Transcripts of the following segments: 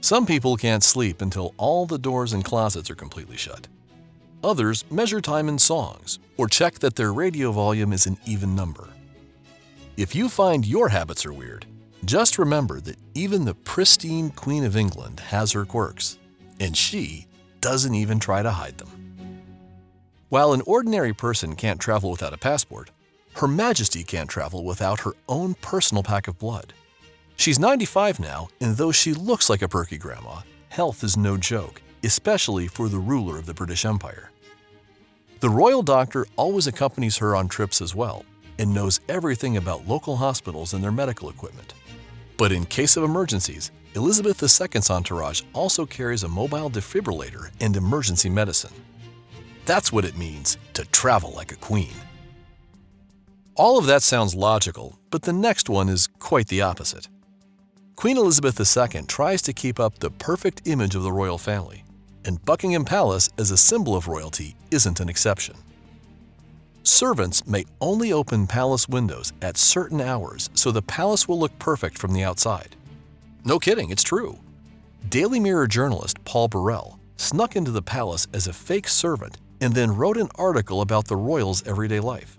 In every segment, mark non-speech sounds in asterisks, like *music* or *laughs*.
Some people can't sleep until all the doors and closets are completely shut. Others measure time in songs or check that their radio volume is an even number. If you find your habits are weird, just remember that even the pristine Queen of England has her quirks, and she doesn't even try to hide them. While an ordinary person can't travel without a passport, Her Majesty can't travel without her own personal pack of blood. She's 95 now, and though she looks like a perky grandma, health is no joke, especially for the ruler of the British Empire. The royal doctor always accompanies her on trips as well and knows everything about local hospitals and their medical equipment. But in case of emergencies, Elizabeth II's entourage also carries a mobile defibrillator and emergency medicine. That's what it means to travel like a queen. All of that sounds logical, but the next one is quite the opposite. Queen Elizabeth II tries to keep up the perfect image of the royal family, and Buckingham Palace as a symbol of royalty isn't an exception. Servants may only open palace windows at certain hours so the palace will look perfect from the outside. No kidding, it's true. Daily Mirror journalist Paul Burrell snuck into the palace as a fake servant and then wrote an article about the royals' everyday life.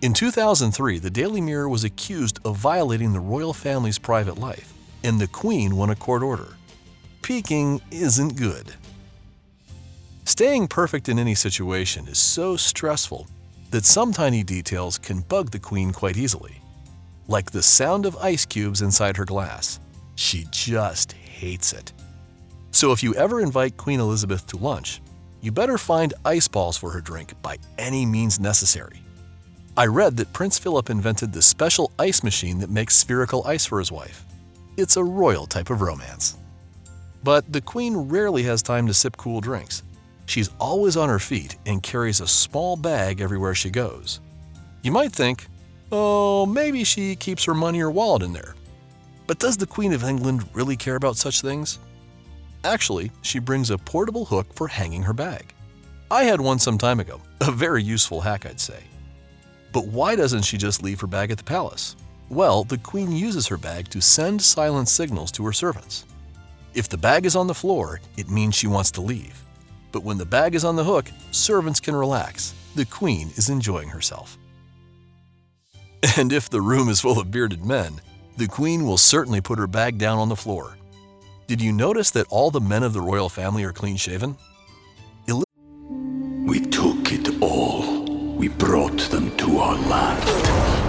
In 2003, the Daily Mirror was accused of violating the royal family's private life, and the Queen won a court order. Peeking isn't good. Staying perfect in any situation is so stressful that some tiny details can bug the Queen quite easily. Like the sound of ice cubes inside her glass. She just hates it. So if you ever invite Queen Elizabeth to lunch, you better find ice balls for her drink by any means necessary. I read that Prince Philip invented the special ice machine that makes spherical ice for his wife. It's a royal type of romance. But the Queen rarely has time to sip cool drinks. She's always on her feet and carries a small bag everywhere she goes. You might think, oh, maybe she keeps her money or wallet in there. But does the Queen of England really care about such things? Actually, she brings a portable hook for hanging her bag. I had one some time ago, a very useful hack, I'd say. But why doesn't she just leave her bag at the palace? Well, the Queen uses her bag to send silent signals to her servants. If the bag is on the floor, it means she wants to leave. But when the bag is on the hook, servants can relax. The Queen is enjoying herself. *laughs* And if the room is full of bearded men, the Queen will certainly put her bag down on the floor. Did you notice that all the men of the royal family are clean shaven? We took it all. We brought them to our land.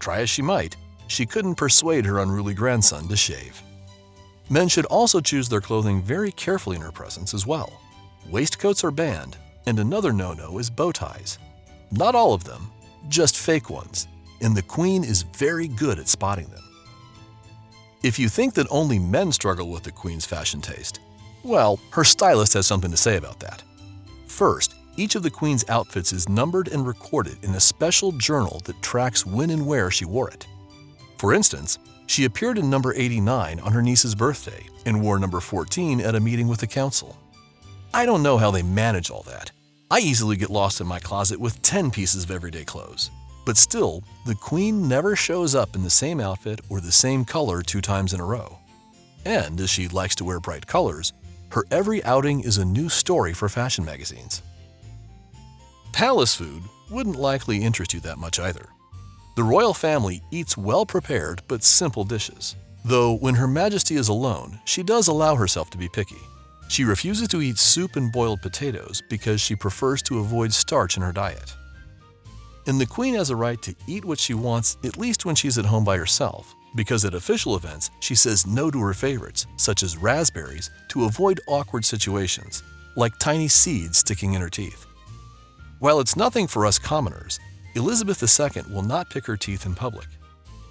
Try as she might, she couldn't persuade her unruly grandson to shave. Men should also choose their clothing very carefully in her presence as well. Waistcoats are banned, and another no no is bow ties. Not all of them, just fake ones, and the Queen is very good at spotting them. If you think that only men struggle with the Queen's fashion taste, well, her stylist has something to say about that. First, each of the Queen's outfits is numbered and recorded in a special journal that tracks when and where she wore it. For instance, She appeared in number 89 on her niece's birthday and wore number 14 at a meeting with the council. I don't know how they manage all that. I easily get lost in my closet with 10 pieces of everyday clothes. But still, the Queen never shows up in the same outfit or the same color two times in a row. And as she likes to wear bright colors, her every outing is a new story for fashion magazines. Palace food wouldn't likely interest you that much either. The royal family eats well prepared but simple dishes, though when Her Majesty is alone, she does allow herself to be picky. She refuses to eat soup and boiled potatoes because she prefers to avoid starch in her diet. And the Queen has a right to eat what she wants at least when she's at home by herself, because at official events she says no to her favorites, such as raspberries, to avoid awkward situations, like tiny seeds sticking in her teeth. While it's nothing for us commoners, Elizabeth II will not pick her teeth in public.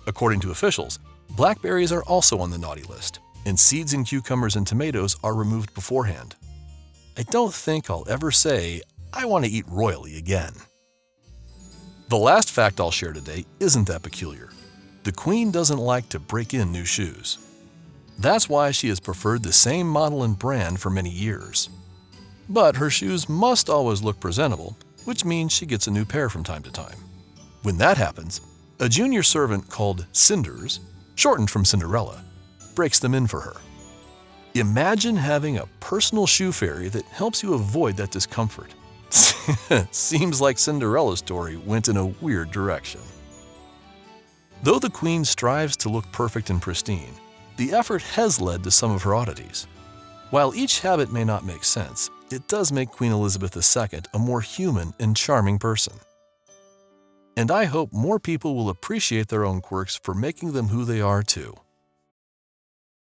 According to officials, blackberries are also on the naughty list, and seeds in cucumbers and tomatoes are removed beforehand. I don't think I'll ever say, I want to eat royally again. The last fact I'll share today isn't that peculiar. The Queen doesn't like to break in new shoes. That's why she has preferred the same model and brand for many years. But her shoes must always look presentable, which means she gets a new pair from time to time. When that happens, a junior servant called Cinders, shortened from Cinderella, breaks them in for her. Imagine having a personal shoe fairy that helps you avoid that discomfort. *laughs* Seems like Cinderella's story went in a weird direction. Though the Queen strives to look perfect and pristine, the effort has led to some of her oddities. While each habit may not make sense, it does make Queen Elizabeth II a more human and charming person. And I hope more people will appreciate their own quirks for making them who they are too.